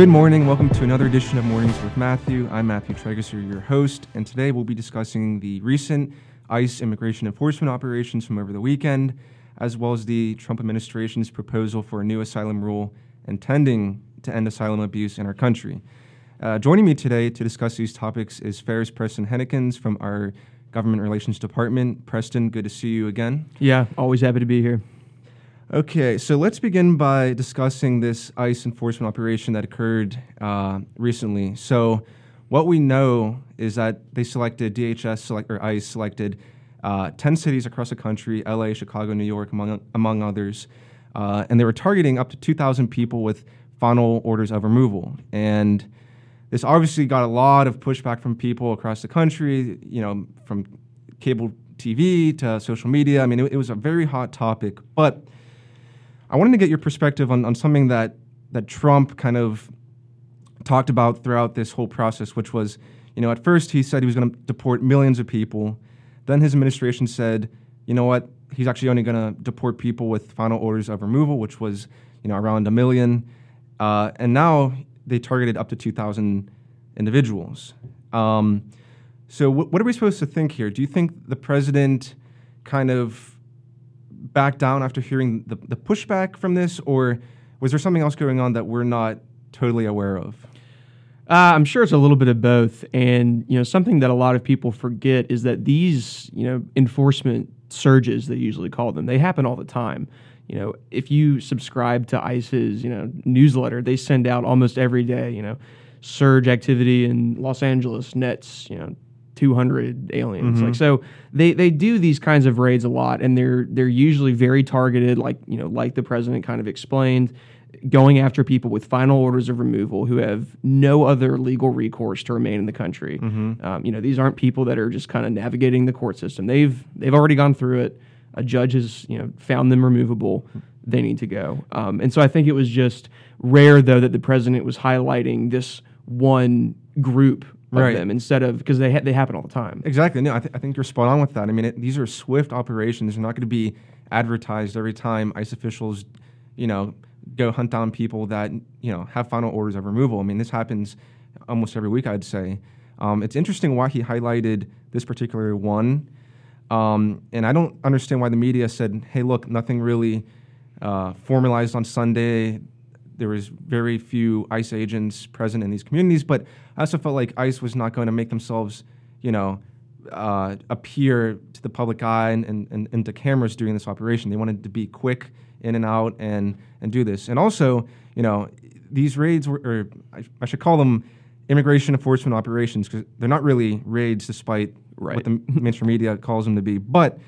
Good morning. Welcome to another edition of Mornings with Matthew. I'm Matthew Tragesser, your host, and today we'll be discussing the recent ICE immigration enforcement operations from over the weekend, as well as the Trump administration's proposal for a new asylum rule intending to end asylum abuse in our country. Uh, joining me today to discuss these topics is FAIR's Preston Huennekens from our Government Relations Department. Preston, good to see you again. Yeah, always happy to be here. Okay, so let's begin by discussing this ICE enforcement operation that occurred uh, recently. So, what we know is that they selected DHS select, or ICE selected uh, ten cities across the country: LA, Chicago, New York, among among others, uh, and they were targeting up to 2,000 people with final orders of removal. And this obviously got a lot of pushback from people across the country. You know, from cable TV to social media. I mean, it, it was a very hot topic, but I wanted to get your perspective on, on something that, that Trump kind of talked about throughout this whole process, which was, you know, at first he said he was going to deport millions of people. Then his administration said, you know what, he's actually only going to deport people with final orders of removal, which was, you know, around a million. Uh, and now they targeted up to 2,000 individuals. Um, so, wh- what are we supposed to think here? Do you think the president kind of back down after hearing the, the pushback from this, or was there something else going on that we're not totally aware of? Uh, I'm sure it's a little bit of both, and you know something that a lot of people forget is that these you know enforcement surges they usually call them they happen all the time. You know, if you subscribe to ICE's you know newsletter, they send out almost every day. You know, surge activity in Los Angeles nets you know 200 aliens. Mm-hmm. Like so they they do these kinds of raids a lot and they're they're usually very targeted like, you know, like the president kind of explained, going after people with final orders of removal who have no other legal recourse to remain in the country. Mm-hmm. Um, you know, these aren't people that are just kind of navigating the court system. They've they've already gone through it. A judge has, you know, found them removable. They need to go. Um, and so I think it was just rare though that the president was highlighting this one group right. them instead of because they ha- they happen all the time. Exactly. No, I, th- I think you're spot on with that. I mean, it, these are swift operations. They're not going to be advertised every time ICE officials, you know, go hunt down people that you know have final orders of removal. I mean, this happens almost every week. I'd say. Um, it's interesting why he highlighted this particular one, um, and I don't understand why the media said, "Hey, look, nothing really uh, formalized on Sunday." There was very few ICE agents present in these communities, but I also felt like ICE was not going to make themselves, you know, uh, appear to the public eye and, and, and, to cameras during this operation. They wanted to be quick in and out and and do this. And also, you know, these raids were, or I, I should call them immigration enforcement operations because they're not really raids, despite right. what the mainstream media calls them to be. But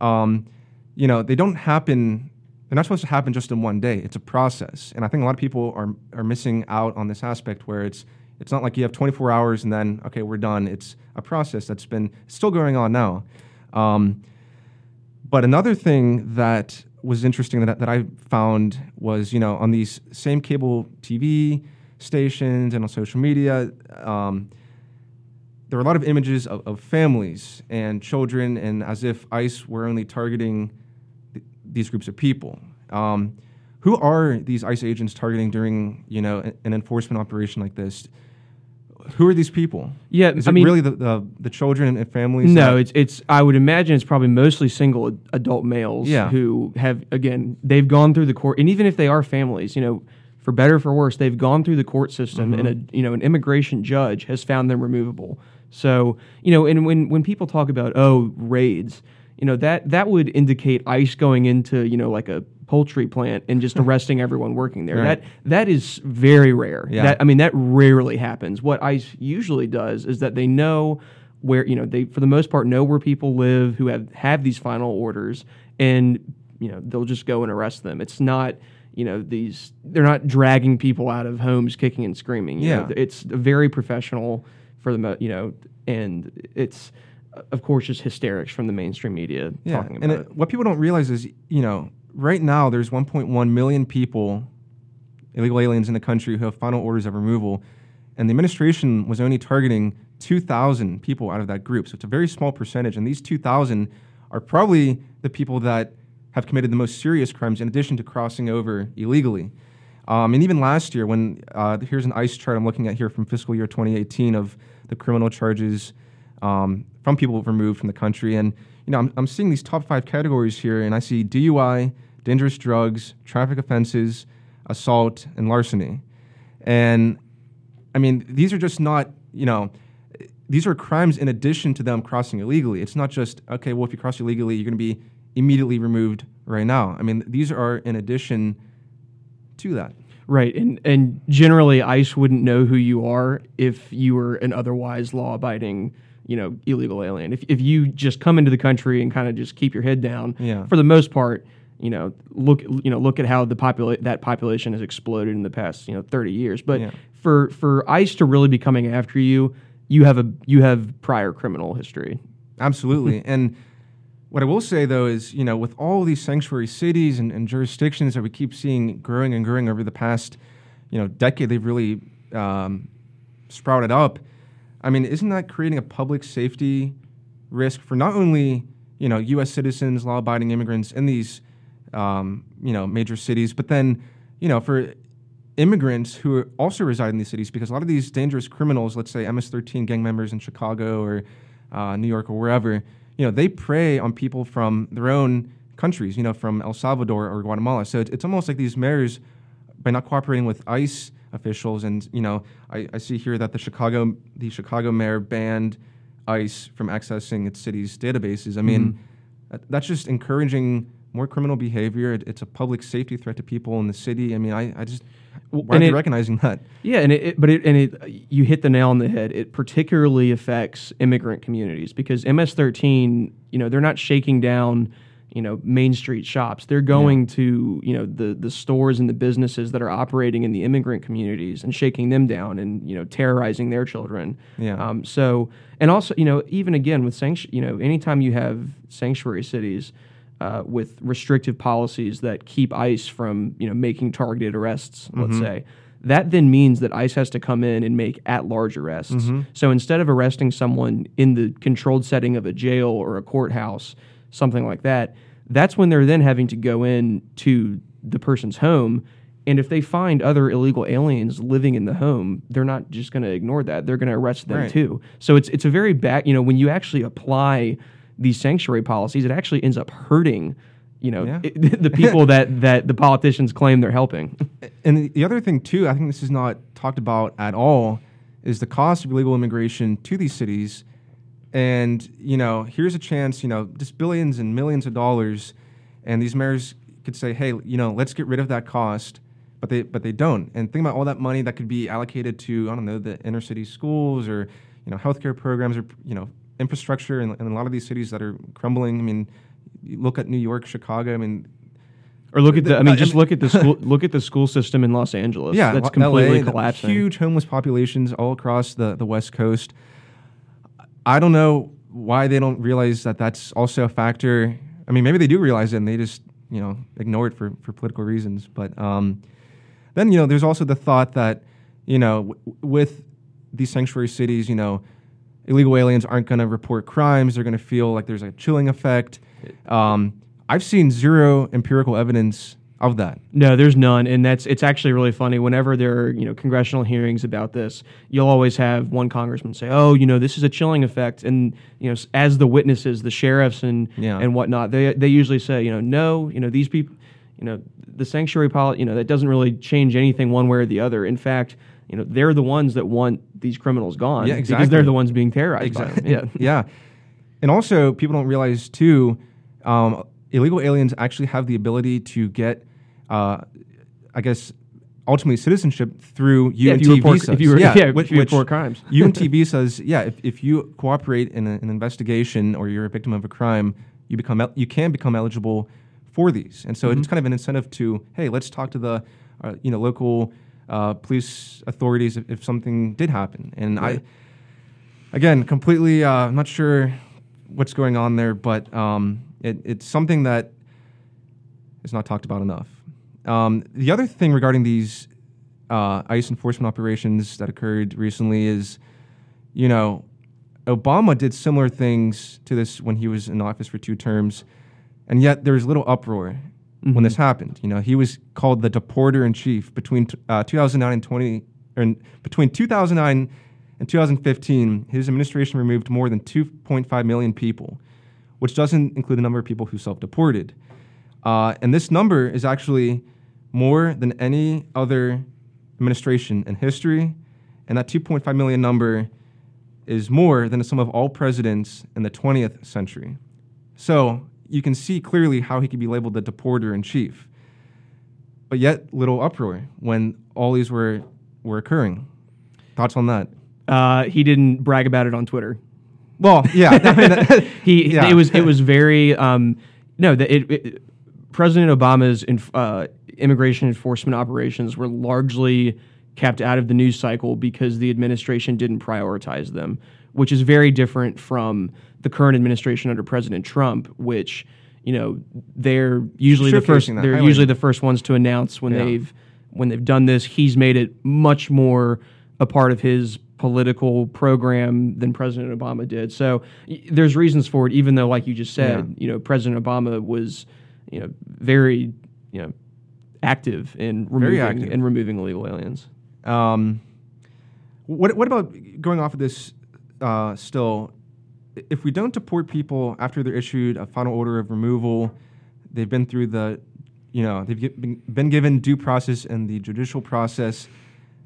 um, you know, they don't happen they're not supposed to happen just in one day. It's a process, and I think a lot of people are are missing out on this aspect where it's it's not like you have 24 hours and then okay we're done. It's a process that's been still going on now. Um, but another thing that was interesting that, that I found was you know on these same cable TV stations and on social media. Um, there were a lot of images of, of, families and children, and as if ICE were only targeting these groups of people. Um, who are these ICE agents targeting during you know an enforcement operation like this? Who are these people? Yeah, is I mean, really the, the, the children and families? No, it's it's. I would imagine it's probably mostly single adult males yeah. who have again they've gone through the court, and even if they are families, you know, for better for worse, they've gone through the court system, mm-hmm. and a you know an immigration judge has found them removable. So you know, and when when people talk about oh raids, you know that that would indicate ICE going into you know like a poultry plant and just arresting everyone working there. Right. That that is very rare. Yeah. That, I mean that rarely happens. What ICE usually does is that they know where you know they for the most part know where people live who have have these final orders and you know they'll just go and arrest them. It's not you know these they're not dragging people out of homes kicking and screaming. You yeah, know, it's very professional for the you know and it's of course, just hysterics from the mainstream media yeah. talking about and it. it. What people don't realize is, you know, right now there's 1.1 million people, illegal aliens in the country who have final orders of removal, and the administration was only targeting 2,000 people out of that group. So it's a very small percentage, and these 2,000 are probably the people that have committed the most serious crimes in addition to crossing over illegally. Um, and even last year, when uh, here's an ICE chart I'm looking at here from fiscal year 2018 of the criminal charges um, from people removed from the country, and you know I'm, I'm seeing these top five categories here, and I see DUI, dangerous drugs, traffic offenses, assault, and larceny. And I mean, these are just not, you know, these are crimes in addition to them crossing illegally. It's not just, okay, well, if you cross illegally, you're going to be immediately removed right now. I mean, these are in addition to that. Right, and and generally, ICE wouldn't know who you are if you were an otherwise law-abiding, you know, illegal alien. If if you just come into the country and kind of just keep your head down, Yeah. for the most part, you know, look you know look at how the popula- that population has exploded in the past you know 30 years. But Yeah. for for ICE to really be coming after you, you have a you have prior criminal history. Absolutely. and what I will say though is, you know, with all these sanctuary cities and, and jurisdictions that we keep seeing growing and growing over the past, you know, decade, they've really um, sprouted up. I mean, isn't that creating a public safety risk for not only you know U.S. citizens, law-abiding immigrants in these um, you know major cities, but then you know for immigrants who also reside in these cities because a lot of these dangerous criminals, let's say MS-13 gang members in Chicago or uh, New York or wherever, you know, they prey on people from their own countries, you know, from El Salvador or Guatemala. So it's, it's almost like these mayors, by not cooperating with ICE officials, and you know, I, I see here that the Chicago the Chicago mayor banned ICE from accessing its city's databases. I mean, mm-hmm. that, that's just encouraging more criminal behavior. It, it's a public safety threat to people in the city. I mean, I, I just why aren't they it- recognizing that? Yeah, and it, it but it and it you hit the nail on the head. It particularly affects immigrant communities because MS13, you know, they're not shaking down, you know, main street shops. They're going to, you know, the the stores and the businesses that are operating in the immigrant communities and shaking them down and, you know, terrorizing their children. Yeah. Um, so and also, you know, even again with sanction, you know, anytime you have sanctuary cities uh, with restrictive policies that keep ICE from, you know, making targeted arrests, let's say, that then means that ICE has to come in and make at-large arrests. So instead of arresting someone in the controlled setting of a jail or a courthouse, something like that, that's when they're then having to go in to the person's home. And if they find other illegal aliens living in the home, they're not just going to ignore that. They're going to arrest them Right. too. So it's it's a very bad. You know, when you actually apply these sanctuary policies, it actually ends up hurting. You know, Yeah. it- the people that that the politicians claim they're helping. And the- the other thing too, I think this is not talked about at all, is the cost of illegal immigration to these cities. And you know, here's a chance, you know, just billions and millions of dollars, and these mayors could say, hey, you know, let's get rid of that cost, but they but they don't. And think about all that money that could be allocated to I don't know the inner city schools or you know healthcare programs or you know infrastructure in, in a lot of these cities that are crumbling. I mean, you look at New York, Chicago. I mean, Or look at the. I I mean, just look at the school. Look at the school system in Los Angeles. Yeah, that's completely LA, collapsing. Huge homeless populations all across the, the West Coast. I don't know why they don't realize that that's also a factor. I mean, maybe they do realize it and they just you know ignore it for, for political reasons. But um, then you know, there's also the thought that you know w- with these sanctuary cities, you know, illegal aliens aren't going to report crimes. They're going to feel like there's a chilling effect. Um, I've seen zero empirical evidence of that. No, there's none, and that's it's actually really funny. Whenever there are you know congressional hearings about this, you'll always have one congressman say, "Oh, you know, this is a chilling effect," and you know, as the witnesses, the sheriffs and Yeah. and whatnot, they they usually say, you know, no, you know, these people, you know, the sanctuary policy, you know, that doesn't really change anything one way or the other. In fact, you know, they're the ones that want these criminals gone Yeah, because they're the ones being terrorized Exactly. Yeah. yeah. And also, people don't realize too, um, illegal aliens actually have the ability to get, uh, I guess, ultimately citizenship through UNT Yeah, if you report- visas. if you yeah, if which- you report crimes. UNT visas, yeah. If, if you cooperate in a, an investigation or you're a victim of a crime, you become el- you can become eligible for these. And so Mm-hmm. it's kind of an incentive to, hey, let's talk to the, uh, you know, local uh, police authorities if, if something did happen. And I again, completely, uh, I'm not sure what's going on there, but um, it, it's something that is not talked about enough. Um, the other thing regarding these uh, ICE enforcement operations that occurred recently is, you know, Obama did similar things to this when he was in office for two terms, and yet there was little uproar. when this happened. You know, he was called the deporter in chief between t- uh, 2009 and 20 or in, between 2009 and 2015. His administration removed more than 2.5 million people, which doesn't include the number of people who self-deported. Uh, and this number is actually more than any other administration in history, and that 2.5 million number is more than the sum of all presidents in the 20th century. So you can see clearly how he could be labeled the deporter in chief. But yet, little uproar when all these were, were occurring. Thoughts on that? Uh, he didn't brag about it on Twitter. Well, yeah. He Yeah. it was it was very um, no that it, it President Obama's inf- uh, immigration enforcement operations were largely kept out of the news cycle because the administration didn't prioritize them, which is very different from the current administration under President Trump, which you know they're usually the first that they're usually the first ones to announce when Yeah. they've when they've done this. He's made it much more a part of his political program than President Obama did. So y- there's reasons for it, even though, like you just said, you know, President Obama was, you know, very, you know, active in removing active. in removing illegal aliens. Um, what, what about going off of this uh, still? If we don't deport people after they're issued a final order of removal, they've been through the, you know, they've gi- been, been given due process in the judicial process.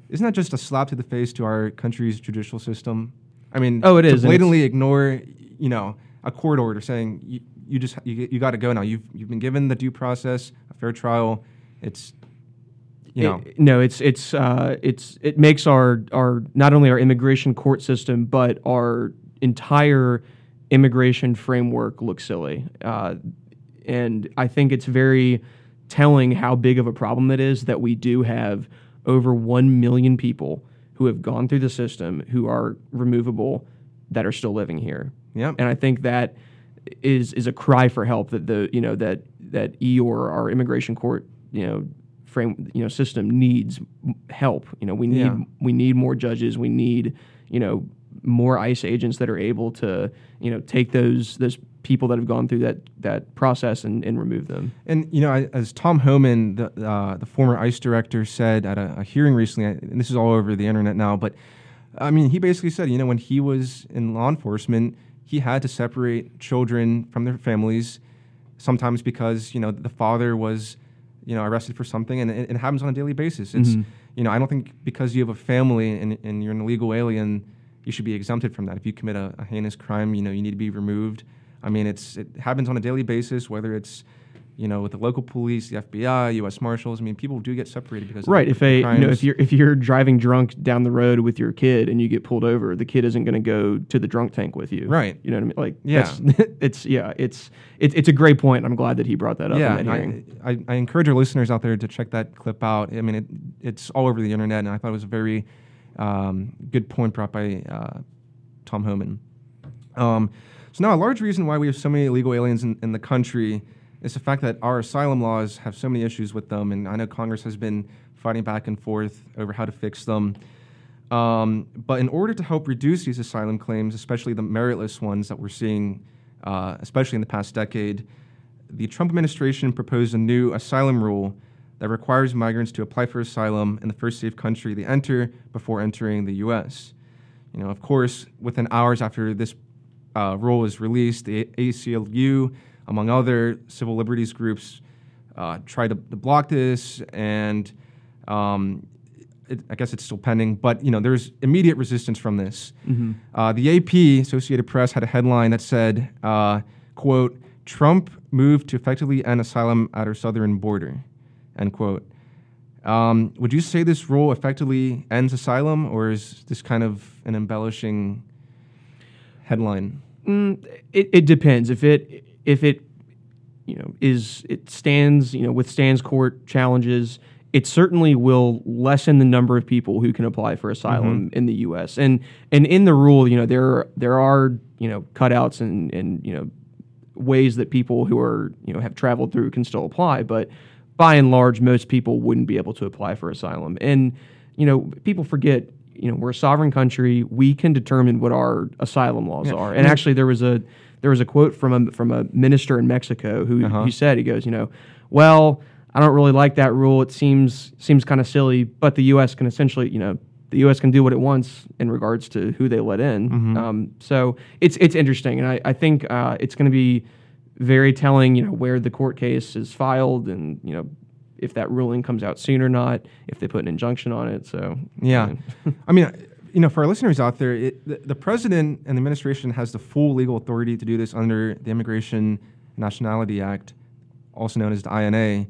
Isn't that just a slap to the face to our country's judicial system? I mean, Oh, it is, blatantly ignore, you know, a court order saying you, you just you, you got to go now. You've you've been given the due process, a fair trial. It's you know, It- no, it's it's uh, it's it makes our our not only our immigration court system but our entire immigration framework look silly. Uh, and I think it's very telling how big of a problem it is that we do have over one million people who have gone through the system who are removable that are still living here. Yep. And I think that is is a cry for help that the you know that that EOIR our immigration court you know frame you know system needs help. You know we need Yeah. we need more judges. We need you know more ICE agents that are able to you know take those those people that have gone through that that process and, and remove them. And you know, I, as Tom Homan, the uh, the former ICE director, said at a, a hearing recently, and this is all over the internet now, but I mean, he basically said, you know, when he was in law enforcement, he had to separate children from their families, sometimes because you know the father was, you know, arrested for something, and it, it happens on a daily basis. It's Mhm. you know, I don't think because you have a family and, and you're an illegal alien, you should be exempted from that. If you commit a, a heinous crime, you know, you need to be removed. I mean, it's it happens on a daily basis, whether it's you know with the local police, the FBI, U.S. Marshals. I mean, people do get separated because Right. of If a you know if you're if you're driving drunk down the road with your kid and you get pulled over, the kid isn't going to go to the drunk tank with you. Right. You know what I mean? Like Yeah. it's yeah. It's it's it's a great point. I'm glad that he brought that up. yeah, in that. I, I, I encourage our listeners out there to check that clip out. I mean, it, it's all over the internet, and I thought it was a very um, good point brought by uh, Tom Homan. Um, so now, a large reason why we have so many illegal aliens in, in the country is the fact that our asylum laws have so many issues with them, and I know Congress has been fighting back and forth over how to fix them. Um, but in order to help reduce these asylum claims, especially the meritless ones that we're seeing, uh, especially in the past decade, the Trump administration proposed a new asylum rule that requires migrants to apply for asylum in the first safe country they enter before entering the U.S. You know, of course, within hours after this uh, rule was released, the ACLU, among other civil liberties groups, uh, tried to, to block this, and um, it, I guess it's still pending. But you know, there's immediate resistance from this. Uh, the AP, Associated Press, had a headline that said, uh, "quote Trump moved to effectively end asylum at our southern border." End quote. Um, would you say this rule effectively ends asylum, or is this kind of an embellishing headline? Mm, it, it depends if it if it you know is it stands you know withstands court challenges it certainly will lessen the number of people who can apply for asylum mm-hmm. in the U.S. and and in the rule you know there there are you know cutouts and and you know ways that people who are you know have traveled through can still apply but by and large most people wouldn't be able to apply for asylum and you know people forget you know we're a sovereign country we can determine what our asylum laws Yeah. are and actually there was a there was a quote from a from a minister in Mexico who Uh-huh. he said he goes you know well, I don't really like that rule. It seems seems kind of silly, but the U.S. can essentially, you know, the U.S. can do what it wants in regards to who they let in. Mm-hmm. Um, so it's it's interesting, and I, I think uh, it's going to be very telling, you know, where the court case is filed, and you know, if that ruling comes out soon or not, if they put an injunction on it. So Yeah. I mean, you know, for our listeners out there, it, the, the president and the administration has the full legal authority to do this under the Immigration Nationality Act, also known as the INA.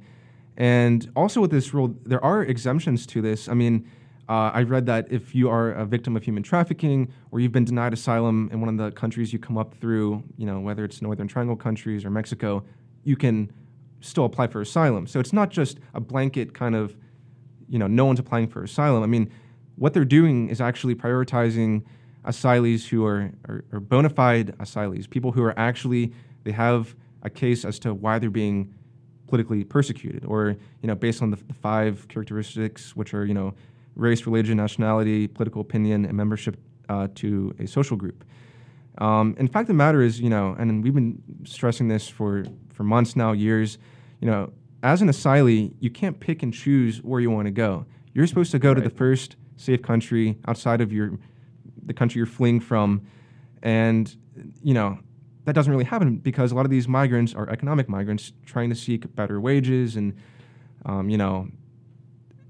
And also with this rule, there are exemptions to this. I mean, uh, I read that if you are a victim of human trafficking or you've been denied asylum in one of the countries you come up through, you know, whether it's Northern Triangle countries or Mexico, you can still apply for asylum. So it's not just a blanket kind of, you know, no one's applying for asylum. I mean, what they're doing is actually prioritizing asylees who are, are, are bona fide asylees, people who are actually, they have a case as to why they're being politically persecuted or, you know, based on the, the five characteristics, which are, you know, race, religion, nationality, political opinion, and membership uh, to a social group. Um, in fact, the matter is, you know, and we've been stressing this for, for months now, years, you know, as an asylee, you can't pick and choose where you want to go. You're supposed to go to the first safe country outside of your, the country you're fleeing from, and you know that doesn't really happen because a lot of these migrants are economic migrants trying to seek better wages and, um, you know,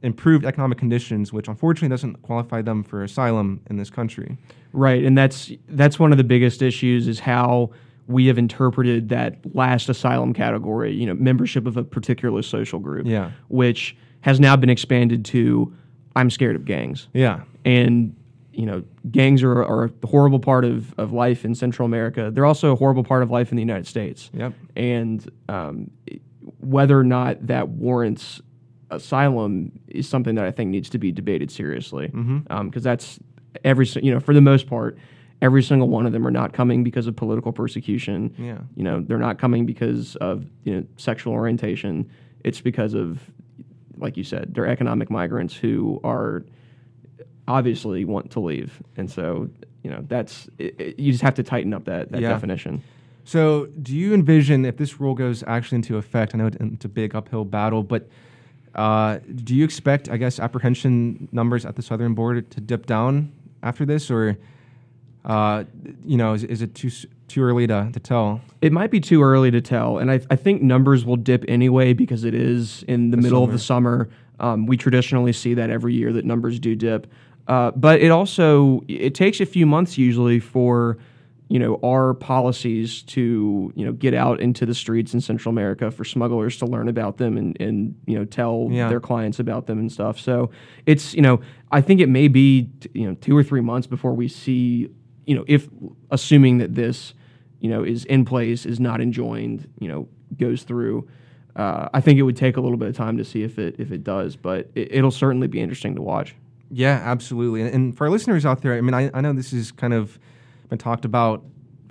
improved economic conditions, which unfortunately doesn't qualify them for asylum in this country. Right, and that's that's one of the biggest issues is how we have interpreted that last asylum category, you know, membership of a particular social group, Yeah. which has now been expanded to I'm scared of gangs. Yeah. And you know, gangs are, are a horrible part of, of life in Central America. They're also a horrible part of life in the United States. Yep. And um, whether or not that warrants asylum is something that I think needs to be debated seriously. Because Mm-hmm. that's every, you know, for the most part, every single one of them are not coming because of political persecution. Yeah. You know, they're not coming because of you know sexual orientation. It's because of, like you said, they're economic migrants who are obviously want to leave, and so you know that's it, it- you just have to tighten up that that Yeah. definition. So, do you envision if this rule goes actually into effect? I know it's a big uphill battle, but uh, do you expect, I guess, apprehension numbers at the southern border to dip down after this, or uh, you know, is, is it too too early to, to tell? It might be too early to tell, and I, I think numbers will dip anyway because it is in the, The middle of the summer. Um, we traditionally see that every year that numbers do dip, uh, but it also it takes a few months usually for you know our policies to you know get out into the streets in Central America for smugglers to learn about them and and you know tell Yeah. their clients about them and stuff. So it's you know I think it may be t- you know two or three months before we see you know if assuming that this you know is in place is not enjoined you know goes through. Uh, I think it would take a little bit of time to see if it if it does, but it, it'll certainly be interesting to watch. Yeah, absolutely. And, for our listeners out there, I mean, I, I know this is kind of been talked about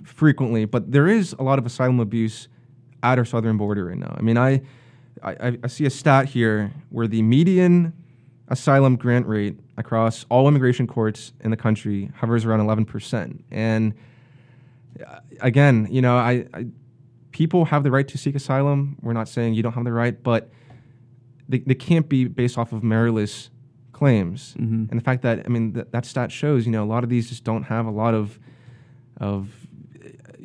frequently, but there is a lot of asylum abuse at our southern border right now. I mean, I, I, I see a stat here where the median asylum grant rate across all immigration courts in the country hovers around 11%. And uh, again, you know, I, I people have the right to seek asylum. We're not saying you don't have the right, but they, they can't be based off of meritless claims. Mhm. And the fact that I mean that that stat shows, you know, a lot of these just don't have a lot of of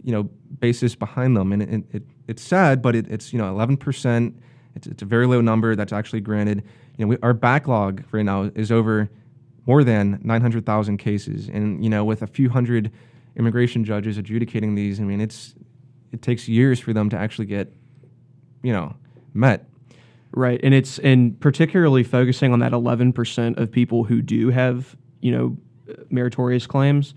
you know basis behind them, and it, it it's sad, but it, it's you know 11 percent. It's it's a very low number that's actually granted. You know, we, our backlog right now is over more than 900,000 cases, and you know, with a few hundred immigration judges adjudicating these, I mean, it's it takes years for them to actually get you know met. Right, and it's and particularly focusing on that eleven percent of people who do have you know meritorious claims,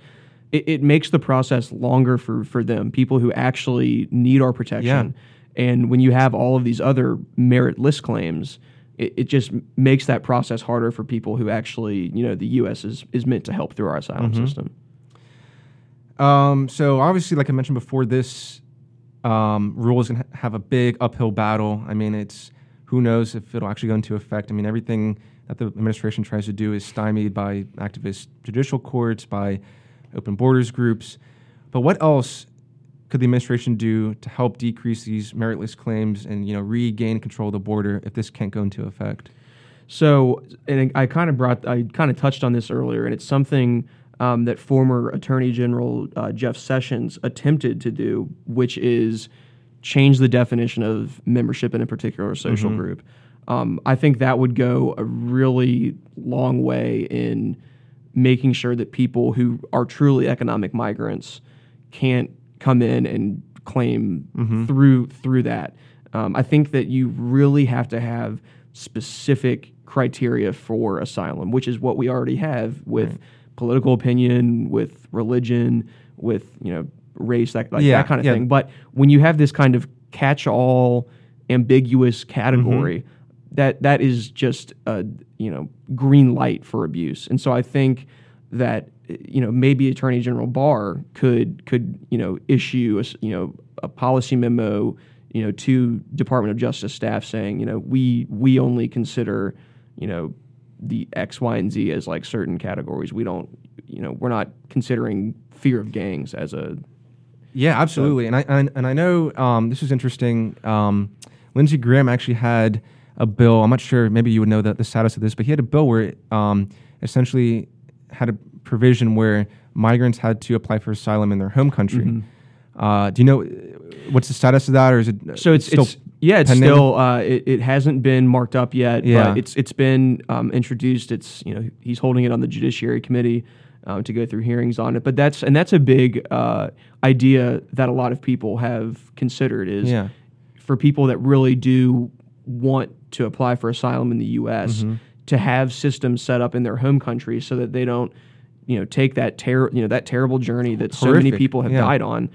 it, it makes the process longer for for them. People who actually need our protection, and when you have all of these other meritless claims, it, it just makes that process harder for people who actually you know the U.S. is is meant to help through our asylum Mhm. system. Um, so obviously, like I mentioned before, this um, rule is going to have a big uphill battle. I mean, it's who knows if it'll actually go into effect. I mean, everything that the administration tries to do is stymied by activist judicial courts, by open borders groups. But what else could the administration do to help decrease these meritless claims and you know regain control of the border if this can't go into effect? So, and I kind of brought, I kind of touched on this earlier, and it's something um, that former Attorney General uh, Jeff Sessions attempted to do, which is change the definition of membership in a particular social Mhm. group. Um, I think that would go a really long way in making sure that people who are truly economic migrants can't come in and claim Mhm. through through that. Um, I think that you really have to have specific criteria for asylum, which is what we already have with Right. political opinion, with religion, with you know race, that like Yeah, that kind of yeah. thing. But when you have this kind of catch-all, ambiguous category, Mm-hmm. that that is just a you know green light for abuse. And so I think that you know maybe Attorney General Barr could could you know issue a you know a policy memo you know to Department of Justice staff saying you know we we only consider you know the X, Y, and Z as like certain categories. We don't you know we're not considering fear of gangs as a Yeah, absolutely. and I and, and I know um, this is interesting. Um, Lindsey Graham actually had a bill. I'm not sure. Maybe you would know the, the status of this, but he had a bill where it, um, essentially had a provision where migrants had to apply for asylum in their home country. Mm-hmm. Uh, do you know what's the status of that, or is it So it's still it's yeah, it's pending? still uh, it, it hasn't been marked up yet. Yeah. but it's it's been um, introduced. It's you know he's holding it on the Judiciary Committee um, to go through hearings on it. But that's and that's a big uh, idea that a lot of people have considered is Yeah. for people that really do want to apply for asylum in the U.S. Mm-hmm. to have systems set up in their home country so that they don't you know take that ter- you know that terrible journey that so many people have Yeah. died on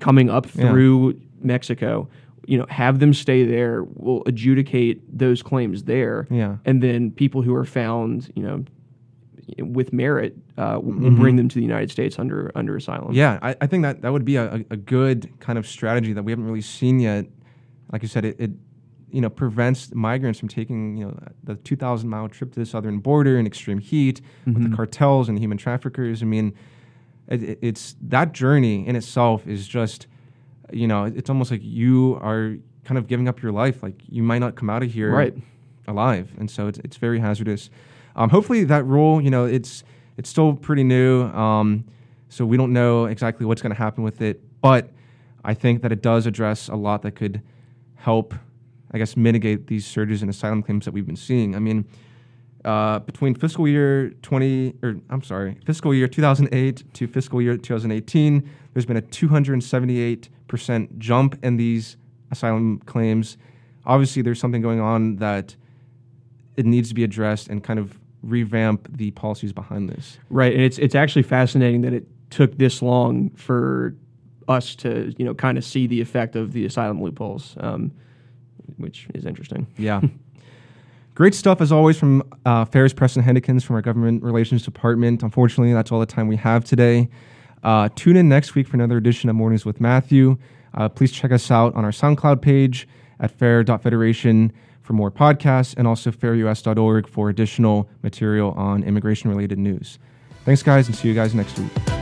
coming up Yeah. through Mexico. You know, have them stay there. We'll adjudicate those claims there, Yeah. and then people who are found, you know, with merit, uh, we'll Mhm. bring them to the United States under under asylum. Yeah, I, I think that that would be a, a a good kind of strategy that we haven't really seen yet. Like you said, it, it you know prevents migrants from taking you know the 2,000 mile trip to the southern border in extreme heat with Mhm. the cartels and the human traffickers. I mean, it- it's that journey in itself is just you know it's almost like you are kind of giving up your life. Like you might not come out of here Right. alive, and so it's it's very hazardous. Um, hopefully, that rule, you know, it's it's still pretty new, um, so we don't know exactly what's going to happen with it. But I think that it does address a lot that could help, I guess, mitigate these surges in asylum claims that we've been seeing. I mean, uh, between fiscal year 20, or I'm sorry, fiscal year 2008 to fiscal year 2018, there's been a 278% jump in these asylum claims. Obviously, there's something going on that it needs to be addressed and kind of revamp the policies behind this. Right, and it's it's actually fascinating that it took this long for us to you know kind of see the effect of the asylum loopholes, um, which is interesting. Yeah. Great stuff as always from uh, FAIR's Preston Huennekens from our Government Relations Department. Unfortunately, that's all the time we have today. Uh, tune in next week for another edition of Mornings with Matthew. Uh, please check us out on our SoundCloud page at fair.federation for more podcasts and also fairus.org for additional material on immigration related news. Thanks, guys, and see you guys next week.